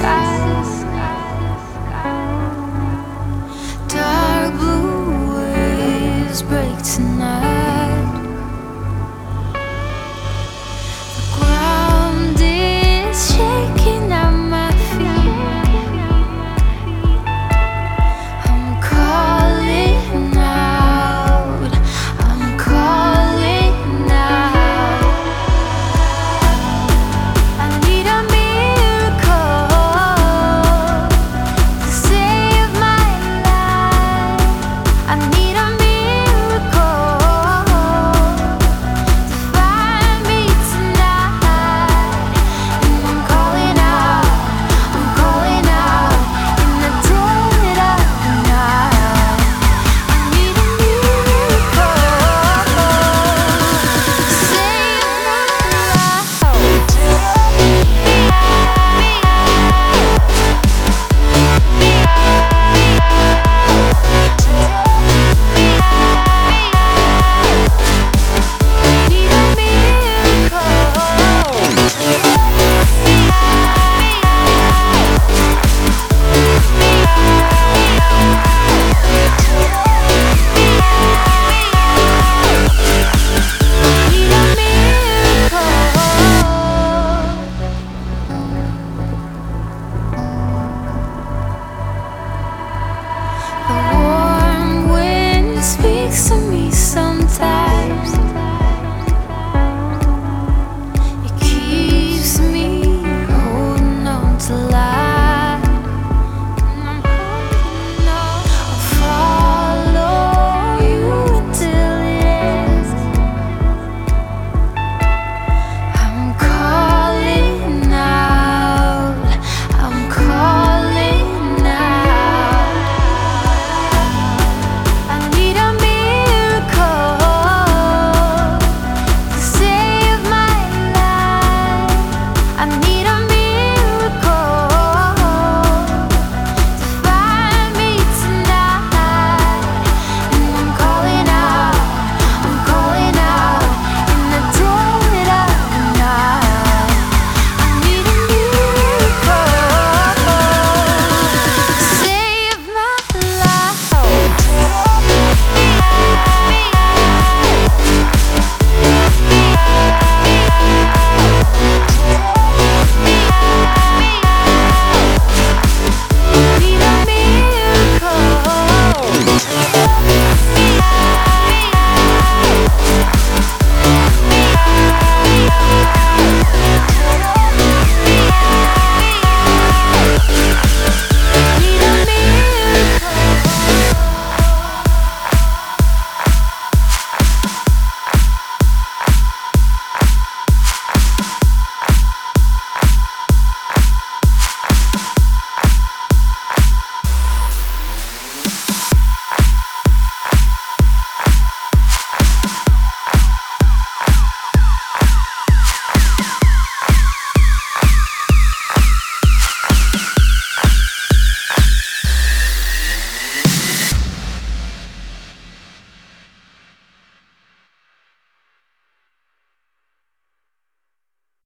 skies. The